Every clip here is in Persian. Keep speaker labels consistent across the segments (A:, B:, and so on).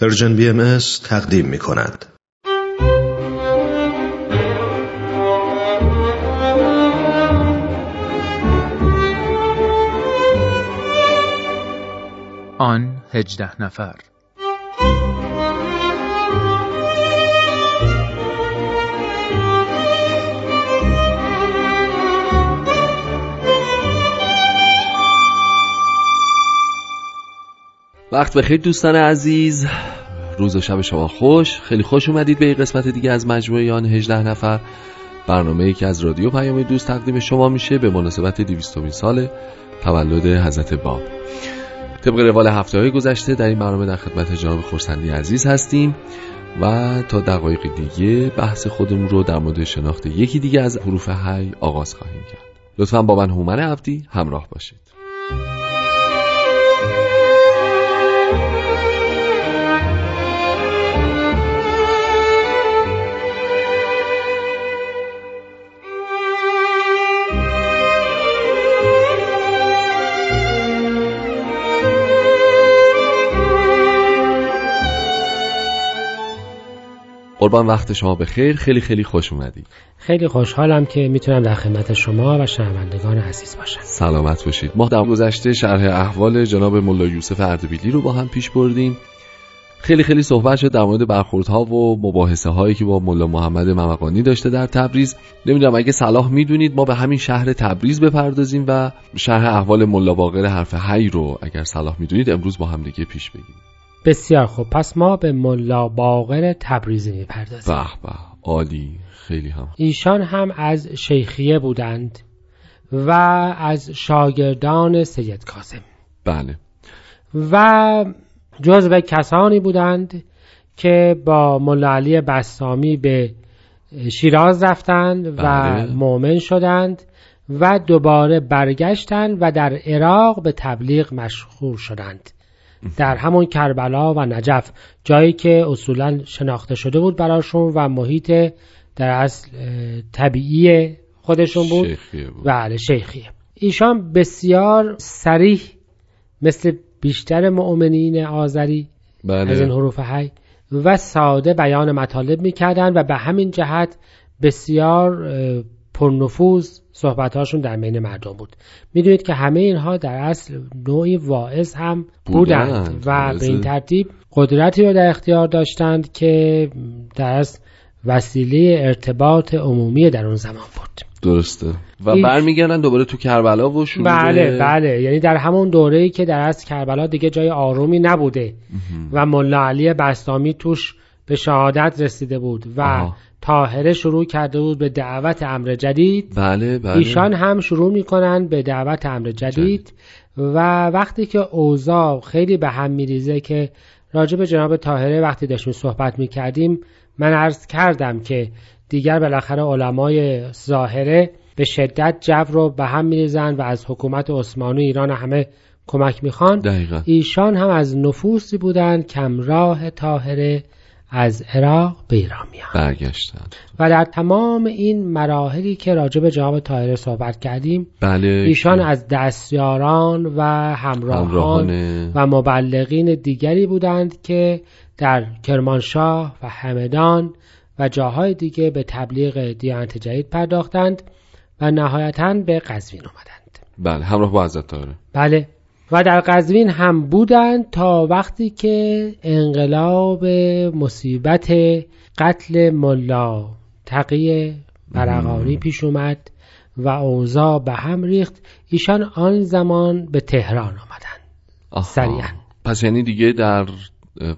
A: پرژن بی ام تقدیم می کند.
B: آن هجده نفر
C: وقت بخیر دوستان عزیز. روز و شب شما خوش. خیلی خوش اومدید به این قسمت دیگه از مجموعه آن 18 نفر. برنامه که از رادیو پیام دوست تقدیم شما میشه به مناسبت 200 سال تولد حضرت باب. طبق روال هفته های گذشته در این برنامه در خدمت جناب خورسندی عزیز هستیم و تا دقایق دیگه بحث خودمون رو در مورد شناخت یکی دیگه از حروف هی آغاز خواهیم کرد. لطفا با من هومن عبدی همراه باشید. قربان وقت شما به خیر خیلی خیلی خوش اومدی.
D: خیلی خوشحالم که می‌تونم در خدمت شما و شنوندگان عزیز باشم.
C: سلامت باشید. ما در گذشته شرح احوال جناب ملا یوسف اردبیلی رو با هم پیش بردیم. خیلی خیلی صحبت شد در مورد برخوردها و مباحثه هایی که با ملا محمد ممقانی داشته در تبریز. نمی‌دونم اگه صلاح می‌دونید ما به همین شهر تبریز بپردازیم و شرح احوال ملا باقر حرف هی رو اگر صلاح می‌دونید امروز با هم دیگه پیش بگیم
D: بسیار خوب. پس ما به ملا باقر تبریزی می‌پردازیم.
C: به به عالی خیلی هم.
D: ایشان هم از شیخیه بودند و از شاگردان سید کاسم
C: بله.
D: و جزو کسانی بودند که با ملا علی بسامی به شیراز رفتند و
C: بله.
D: مؤمن شدند و دوباره برگشتند و در عراق به تبلیغ مشغول شدند. در همون کربلا و نجف جایی که اصولا شناخته شده بود براشون و محیط در اصل طبیعی خودشون بود.
C: شیخیه بود.
D: بله شیخیه. ایشان بسیار سریح مثل بیشتر مؤمنین آذری از این
C: بله
D: حروف حی و ساده بیان مطالب می‌کردن و به همین جهت بسیار پرنفوذ صحبتهاشون در بین مردم بود. می‌دونید که همه اینها در اصل نوعی واعظ هم بودند,
C: بودند.
D: و. به این ترتیب قدرتی رو در اختیار داشتند که در اصل وسیله ارتباط عمومی در اون زمان بود.
C: درسته. و برمیگردن دوباره تو کربلا و شروع
D: بله بله. یعنی در همون دوره‌ای که در اصل کربلا دیگه جای آرومی نبوده و ملا علی بستامی توش به شهادت رسیده بود و
C: آها.
D: طاهره شروع کرده بود به دعوت امر جدید.
C: بله بله.
D: ایشان هم شروع می‌کنن به دعوت امر جدید. و وقتی که اوضاع خیلی به هم میریزه که راجع به جناب طاهره وقتی داشتیم صحبت می‌کردیم من عرض کردم که دیگر بالاخره علمای ظاهره به شدت جو رو به هم میریزن و از حکومت عثمانی ایران همه کمک می‌خوان.
C: دقیقا.
D: ایشان هم از نفوسی بودند کمراه طاهره. از عراق به ایران میان
C: برگشتن.
D: و در تمام این مراحلی که راجع به جناب طاهره صحبت کردیم
C: بله
D: ایشان
C: که
D: از دستیاران و همراهان
C: همراهان
D: و مبلغین دیگری بودند که در کرمانشاه و همدان و جاهای دیگه به تبلیغ دیانت جدید پرداختند و نهایتا به قزوین آمدند
C: بله همراه با حضرت طاهره.
D: بله. و در قزوین هم بودند تا وقتی که انقلاب مصیبت قتل ملا تقی برقانی پیش اومد و اوضاع به هم ریخت ایشان آن زمان به تهران آمدند. سریعا.
C: پس یعنی دیگه در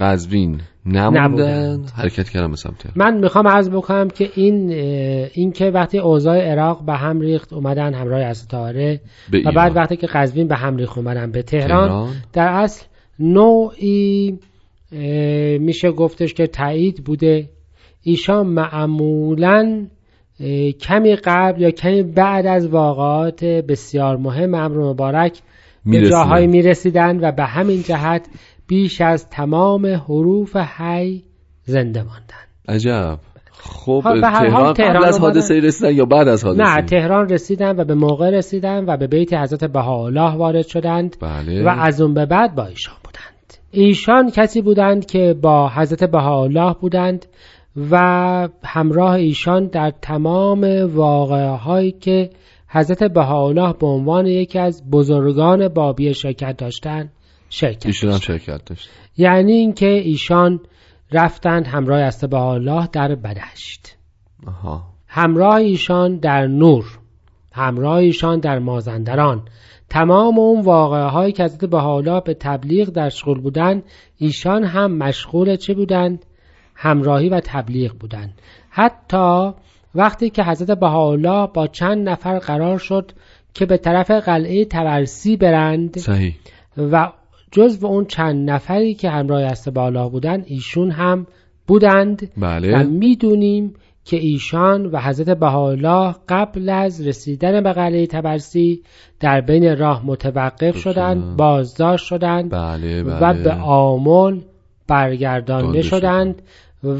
C: قزوین نموندن. حرکت کردن به سمت
D: من می‌خوام عرض بکنم که این این که وقتی اوضاع عراق به هم ریخت اومدن همراه از
C: به
D: و. بعد وقتی که قزوین به هم ریخت اومدن به تهران
C: تهران.
D: در اصل نوعی میشه گفتش که تایید بوده ایشان معمولا کمی قبل یا کمی بعد از واقعات بسیار مهم امر مبارک به. جاهایی می‌رسیدن و به همین جهت بیش از تمام حروف حی زنده ماندن.
C: عجب. خب
D: ها، به هر حال
C: تهران
D: تهران
C: قبل از
D: اومدن.
C: حادثه رسیدن یا بعد از حادثه
D: نه تهران رسیدن و به موقع رسیدن و به بیت حضرت بهاءالله وارد شدند
C: بله.
D: و از اون به بعد با ایشان بودند. ایشان کسی بودند که با حضرت بهاءالله بودند و همراه ایشان در تمام واقعه هایی که حضرت بهاءالله به عنوان یکی از بزرگان بابی شرکت داشتند شرکت
C: ایشون هم. شرکت داشت.
D: یعنی اینکه ایشان رفتند همراه حضرت بهاءالله در بدشت.
C: آها.
D: همراه ایشان در نور همراه ایشان در مازندران. تمام اون واقعه هایی که حضرت بهاءالله به تبلیغ در شغل بودند ایشان هم مشغول چه بودند؟ همراهی و تبلیغ بودند. حتی وقتی که حضرت بهاءالله با چند نفر قرار شد که به طرف قلعه تبرسی برند
C: صحیح.
D: و جزو اون چند نفری که همراه حضرت بهاءالله بودند ایشون هم بودند. و
C: بله
D: می‌دونیم که ایشان و حضرت بهاءالله قبل از رسیدن به قلعه تبرسی در بین راه متوقف شدند بازداشت شدند
C: بله بله.
D: و به آمل برگردانده
C: دانده
D: شدند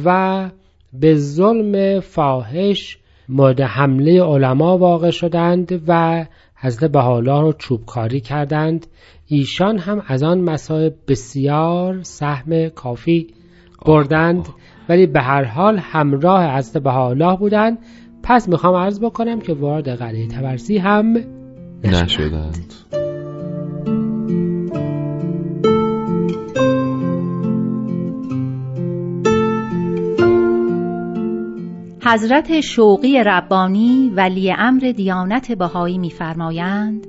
D: و به ظلم فاحش مورد حمله علما واقع شدند و حضرت بهاءالله رو چوبکاری کردند. ایشان هم از آن مصائب بسیار سهم کافی بردند ولی به هر حال همراه حضرت بهاءالله بودند پس می‌خوام عرض بکنم که وارد قلعه تبرسی هم نشدند.
C: نشدند
E: حضرت شوقی ربانی ولی امر دیانت بهایی می‌فرمایند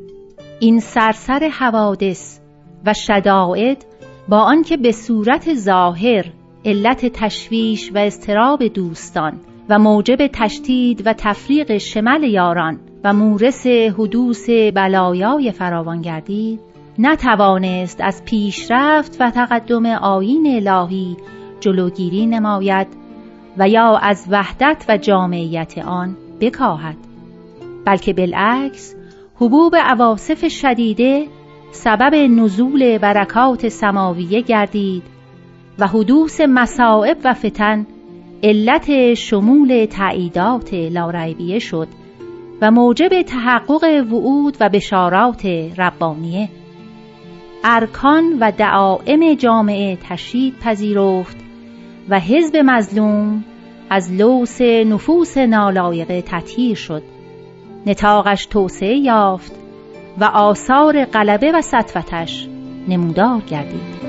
E: این سرسر حوادث و شدائد با آنکه به صورت ظاهر علت تشویش و استراب دوستان و موجب تشدید و تفریق شمل یاران و مورس حدوث بلایای فراوان گردید نتوانست از پیشرفت و تقدم آیین الهی جلوگیری نماید و یا از وحدت و جامعیت آن بکاهد بلکه بالعکس حبوب عواصف شدیده سبب نزول برکات سماویه گردید و حدوث مصائب و فتن علت شمول تعییدات لاریبیه شد و موجب تحقق وعود و بشارات ربانیه. ارکان و دعائم جامعه تشدید پذیرفت و حزب مظلوم از لوس نفوس نالایقه تطهیر شد. نتاقش توسعه یافت و آثار غلبه و سطوتش نمودار گردید.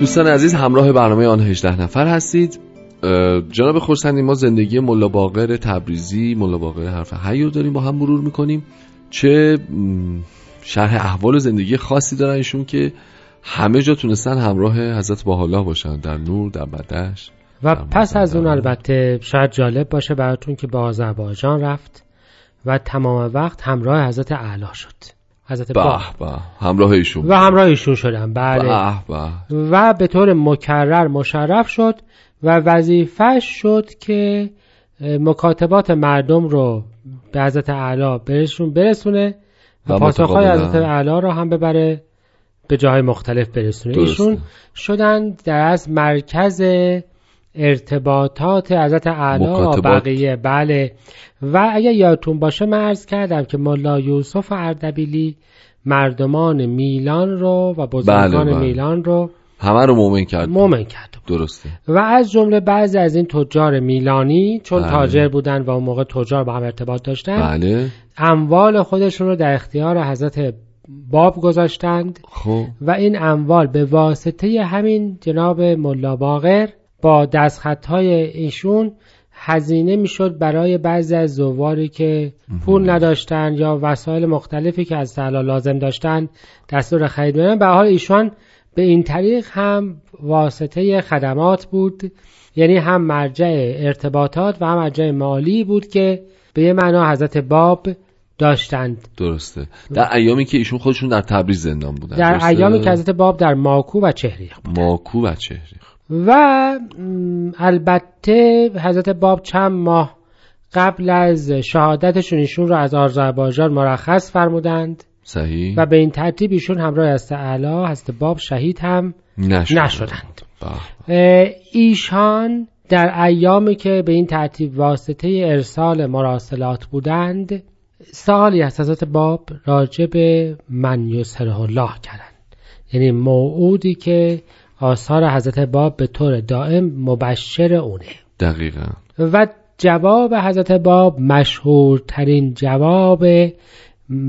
C: دوستان عزیز همراه برنامه آن 18 نفر هستید. جناب خورسندی ما زندگی ملا باقر تبریزی ملا باقر حرف حی داریم با هم مرور می‌کنیم. چه شرح احوال و زندگی خاصی دارن ایشون که همه جا تونستن همراه حضرت باحالا باشن در نور در بدش
D: و
C: در
D: پس از اون. البته شاید جالب باشه براتون که به آذربایجان رفت و تمام وقت همراه حضرت اعلی شد. حضرت با
C: به به همراه ایشون.
D: و همراه ایشون شدن بله.
C: به
D: و به طور مکرر مشرف شد و وظیفش شد که مکاتبات مردم رو به حضرت اعلی برشون برسونه پاسخهای. حضرت اعلی رو هم ببره به جاهای مختلف برسونه
C: درسته.
D: ایشون شدن در از مرکز ارتباطات حضرت اعلی و. بقیه بله و اگر یادتون باشه من عرض کردم که ملا یوسف اردبیلی مردمان میلان رو و بزرگان
C: بله، بله.
D: میلان رو
C: همه رو مومن کرد.
D: مومن کرده بود
C: درسته.
D: و از جمله بعضی از این تجار میلانی چون
C: بله.
D: تاجر بودن و اون موقع تجار با هم ارتباط داشتن
C: بله.
D: اموال خودشون رو در اختیار حضرت باب گذاشتند.
C: خب.
D: و این اموال به واسطه همین جناب ملا باقر با دستخطهای ایشون هزینه می‌شد برای بعضی از زواری که پول نداشتن یا وسایل مختلفی که از تعالی لازم داشتن دستور خرید بدن. به حال ایشان به این طریق هم واسطه خدمات بود یعنی هم مرجع ارتباطات و هم مرجع مالی بود که به یه معنا حضرت باب داشتند.
C: درسته. در ایامی که ایشون خودشون در تبریز زندان بودن.
D: در
C: درسته؟
D: ایامی که حضرت باب در ماکو و چهریق بود
C: ماکو و چهری
D: و البته حضرت باب چند ماه قبل از شهادتشون ایشون رو از آذربایجان مرخص فرمودند.
C: صحیح.
D: و به این ترتیب ایشون همراه حضرت اعلی حضرت باب شهید هم
C: نشدن.
D: نشدند.
C: بله.
D: ایشان در ایامی که به این ترتیب واسطه ارسال مراسلات بودند سالی از حضرت باب راجع به من یسره الله کردند. یعنی موعودی که آثار حضرت باب به طور دائم مبشر اونه.
C: دقیقا.
D: و جواب حضرت باب مشهورترین جواب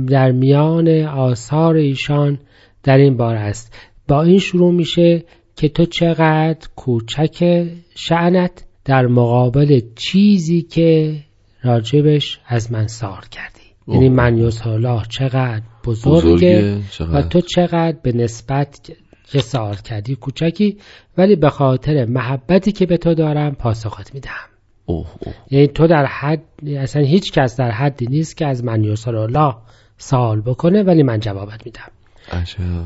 D: در میان آثار ایشان در این بار است. با این شروع میشه که تو چقدر کوچک شعنت در مقابل چیزی که راجبش از من سار کردی. یعنی من الله چقدر بزرگه,
C: بزرگه؟ چقدر.
D: و تو چقدر به نسبت که سار کردی کوچکی ولی به خاطر محبتی که به تو دارم پاسخت میدم
C: اوه اوه.
D: یعنی تو در حد اصلا هیچ کس در حدی نیست که از من الله سوال بکنه ولی من جوابت میدم.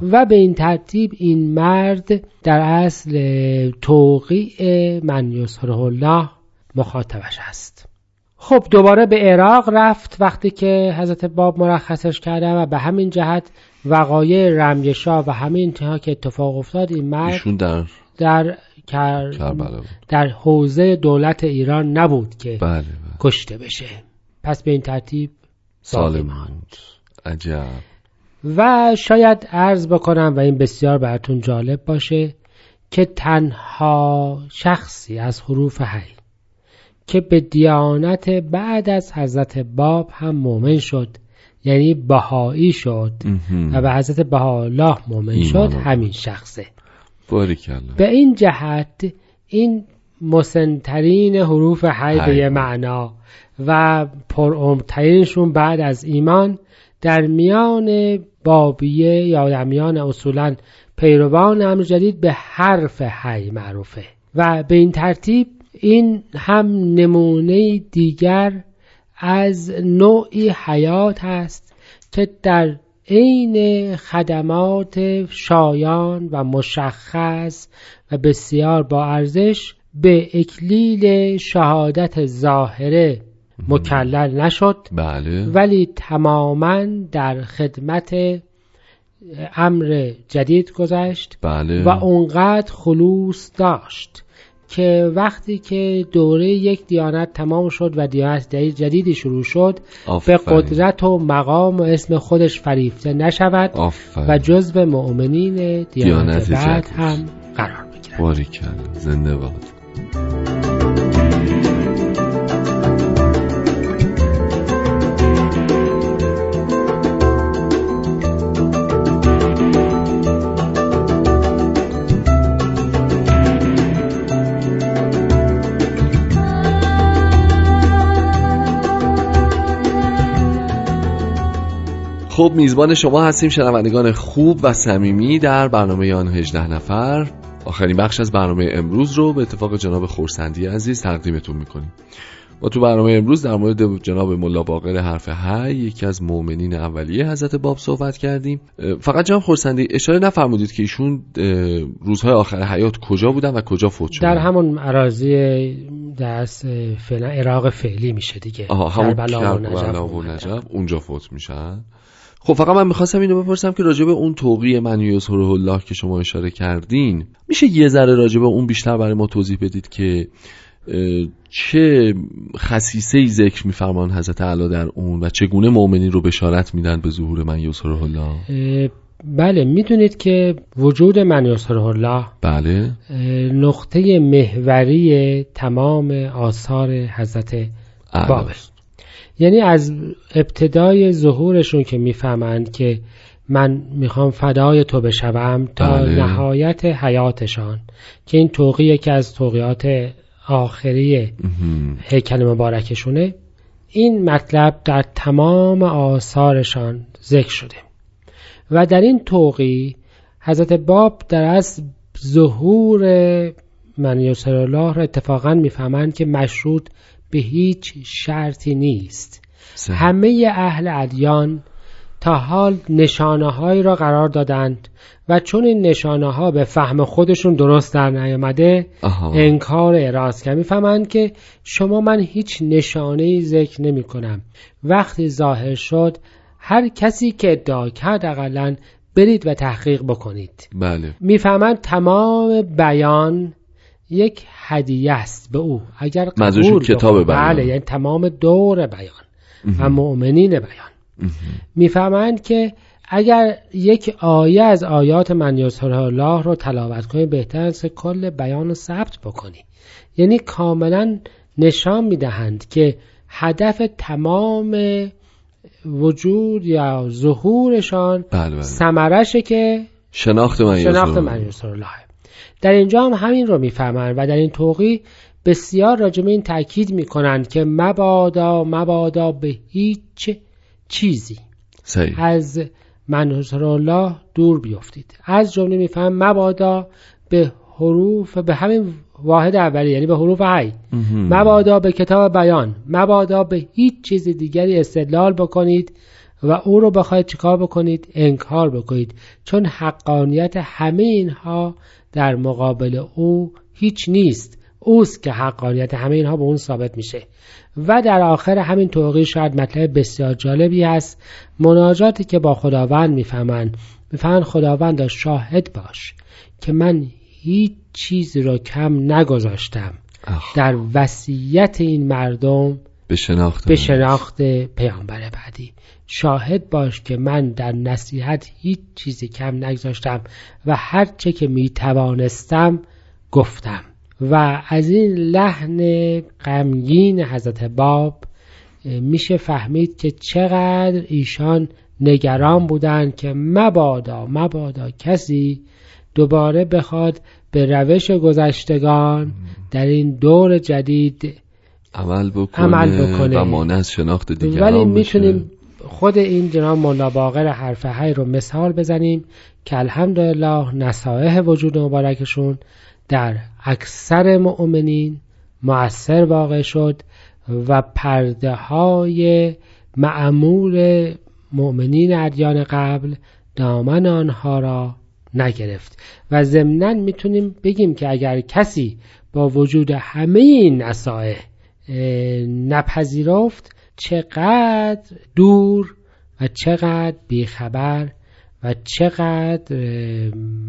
D: و به این ترتیب این مرد در اصل توقیع من یسره الله مخاطبش است خب دوباره به عراق رفت وقتی که حضرت باب مرخصش کردن و به همین جهت وقایع رمیشا و همین انتها که اتفاق افتاد این مرد
C: ایشون در
D: در کر...
C: کربلا بود.
D: در حوزه دولت ایران نبود که
C: بله بله.
D: کشته بشه. پس به این ترتیب
C: سالم عجب.
D: و شاید عرض بکنم و این بسیار براتون جالب باشه که تنها شخصی از حروف حی که به دیانت بعد از حضرت باب هم مؤمن شد یعنی بهایی شد. و به حضرت بهاءالله مؤمن شد. همین شخصه.
C: باریکلا
D: به این جهت این مسنترین حروف حی به. یه معنا و پرعمرترینشون بعد از ایمان در میان بابیه یا در میان اصولا پیروان امر جدید به حرف حی معروفه و به این ترتیب این هم نمونه دیگر از نوعی حیات هست که در عین خدمات شایان و مشخص و بسیار با ارزش به اکلیل شهادت ظاهره مکلل نشد.
C: بله.
D: ولی تماما در خدمت امر جدید گذشت
C: بله.
D: و اونقدر خلوص داشت. که وقتی که دوره یک دیانت تمام شد و دیانت جدیدی شروع شد به
C: آفرین.
D: قدرت و مقام و اسم خودش فریفته نشود
C: آفرین.
D: و جزو مؤمنین دیانت,
C: دیانت
D: بعد
C: جدید.
D: هم قرار بگیرد
C: باریکلا زنده باد خب میزبان شما هستیم شنوندگان خوب و صمیمی در برنامه آن 18 نفر. آخرین بخش از برنامه امروز رو به اتفاق جناب خورسندی عزیز تقدیمتون می‌کنیم. ما تو برنامه امروز در مورد جناب ملا باقر حرف حی یکی از مؤمنین اولیه حضرت باب صحبت کردیم. فقط جناب خورسندی اشاره نفرمودید که ایشون روزهای آخر حیات کجا بودن و کجا فوت شدن؟
D: در همون عراضی دست فعلا عراق فعلی میشه دیگه.
C: آها همون
D: کربلا و. نجف
C: اونجا فوت میشن. خب فقط من می‌خواستم اینو بپرسم که راجع به اون توقیع من یسره الله که شما اشاره کردین میشه یه ذره راجع به اون بیشتر برای ما توضیح بدید که چه خصیصه ای ذکر میفرمان حضرت اعلی در اون و چگونه مؤمنین رو بشارت میدن به ظهور من یسره الله؟
D: بله می‌دونید که وجود من الله
C: بله.
D: نقطه محوری تمام آثار حضرت بابه یعنی از ابتدای ظهورشون که می‌فهمند که من می‌خوام فدای تو بشوم تا
C: بله.
D: نهایت حیاتشان که این توقیه که از توقیات آخری. هیکل مبارکشونه این مطلب در تمام آثارشان ذکر شده و در این توقی حضرت باب در از ظهور من یسر الله را اتفاقا می‌فهمند که مشروط به هیچ شرطی نیست.
C: سه.
D: همه اهل ادیان تا حال نشانه هایی را قرار دادند و چون این نشانه ها به فهم خودشون درست در نیامده
C: آها.
D: انکار اعراض کرد. می‌فهمند که شما من هیچ نشانه ای ذکر نمی کنم وقتی ظاهر شد هر کسی که ادعا کرد اقلا برید و تحقیق بکنید.
C: بله.
D: می‌فهمند تمام بیان یک هدیه است به او. اگر قبول
C: کتاب. بیان.
D: بله یعنی تمام دور بیان و مؤمنین بیان. می‌فهمند که اگر یک آیه از آیات من یسر الله رو تلاوت کنی بهتر است کل بیان رو ثبت بکنی. یعنی کاملا نشان می‌دهند که هدف تمام وجود یا ظهورشان
C: بله بله.
D: که
C: شناخت من
D: شناخت من یسر الله در اینجا هم همین رو می‌فهمند و در این توقی بسیار راجع به این تاکید می‌کنند که مبادا مبادا به هیچ چیزی
C: صحیح.
D: از منصور الله دور بیفتید. از جمله میفهم مبادا به حروف به همین واحد اولی یعنی به حروف هی مبادا به کتاب بیان. مبادا به هیچ چیز دیگری استدلال بکنید و او رو بخواید چیکار بکنید؟ انکار بکنید. چون حقانیت همه اینها در مقابل او هیچ نیست. اوست که حقانیت همه اینها به اون ثابت میشه. و در آخر همین توقی شاید مطلب بسیار جالبی هست. مناجاتی که با خداوند می‌فهمند می‌فهمند خداوند شاهد باش که من هیچ چیزی را کم نگذاشتم. در وصیت این مردم
C: به شناخت
D: به. شناخت پیامبر بعدی شاهد باش که من در نصیحت هیچ چیزی کم نگذاشتم و هر چه که می توانستم گفتم و از این لحن غمگین حضرت باب میشه فهمید که چقدر ایشان نگران بودند که مبادا مبادا کسی دوباره بخواد به روش گذشتگان در این دور جدید
C: عمل بکنه,
D: عمل بکنه.
C: و مانع از شناخت دیگران
D: ولی. می‌تونیم خود این جناب مولا باقر حرف های رو مثال بزنیم که الحمدلله نصایح وجود مبارکشون در اکثر مؤمنین مؤثر واقع شد و پرده های معمول مؤمنین ادیان قبل دامن آنها را نگرفت و ضمنا می‌تونیم بگیم که اگر کسی با وجود همه این نصایح نپذیرفت چقدر دور و چقدر بیخبر و چقدر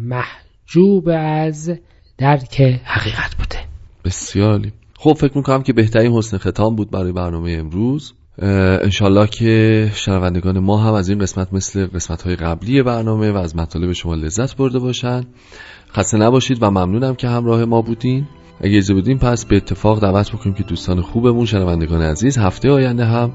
D: محجوب از درک حقیقت بوده.
C: بسیار عالی. خب فکر می‌کنم که بهترین حسن ختام بود برای برنامه امروز. انشالله که شنوندگان ما هم از این قسمت مثل قسمت های قبلی برنامه و از مطالب شما لذت برده باشن. خسته نباشید و ممنونم که همراه ما بودین. اگه اجازه بدین پس به اتفاق دعوت بکنیم که دوستان خوبمون شنوندگان عزیز هفته آینده هم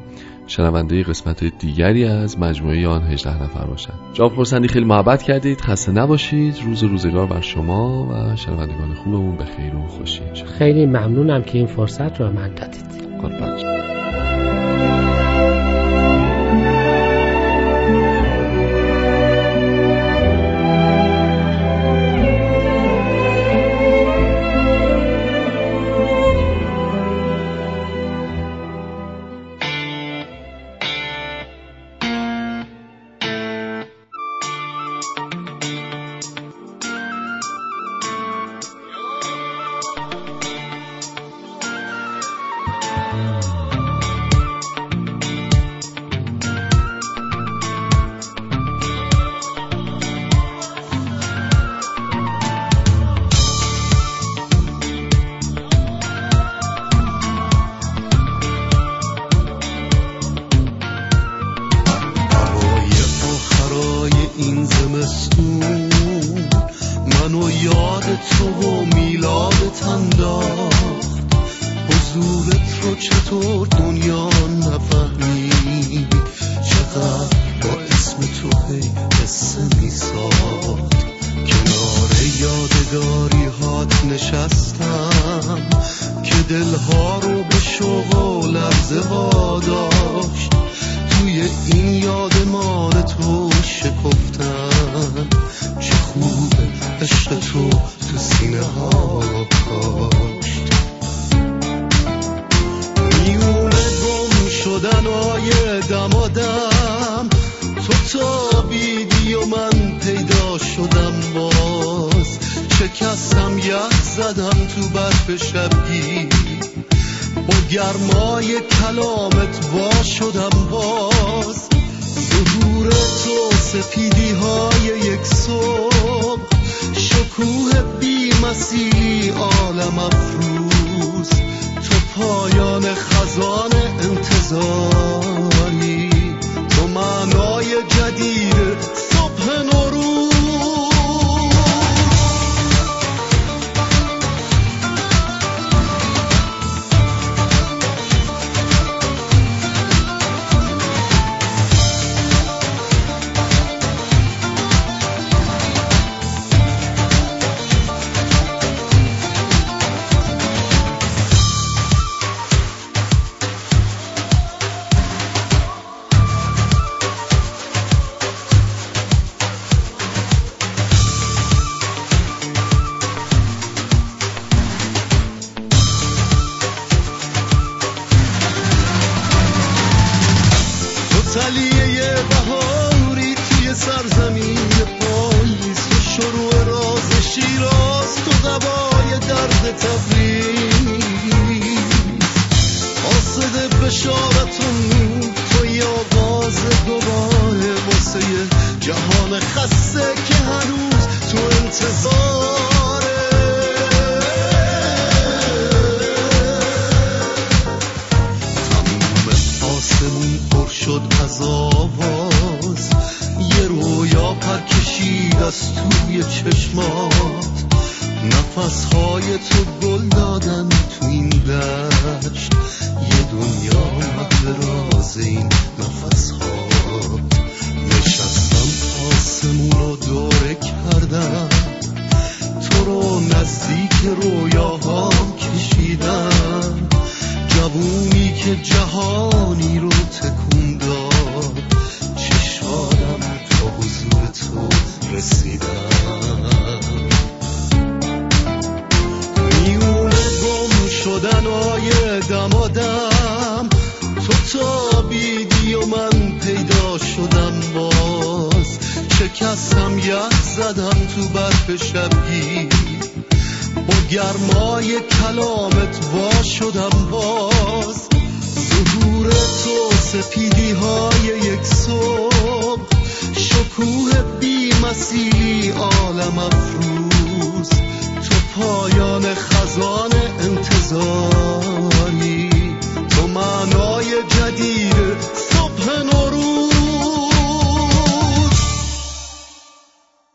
C: شنونده قسمت دیگری از مجموعه آن 18 نفر باشن. جواب پرسندی خیلی محبت کردید. خسته نباشید. روز روزگار بر شما و شنوندگان خوبمون به خیر و خوشی.
D: خیلی ممنونم که این فرصت رو به من دادید.
C: قربان
F: سپیدی های یک صبح. شکوه بی مسیلی عالم افروز. تو پایان خزان انتظاری. تو معنای جدید نشستم یخ زدم تو برف شبگی با گرمای کلامت وا شدم باز. ظهور تو سپیدی های یک صبح. شکوه بی مسیلی عالم افروز. تو پایان خزان انتظاری. تو معنای جدید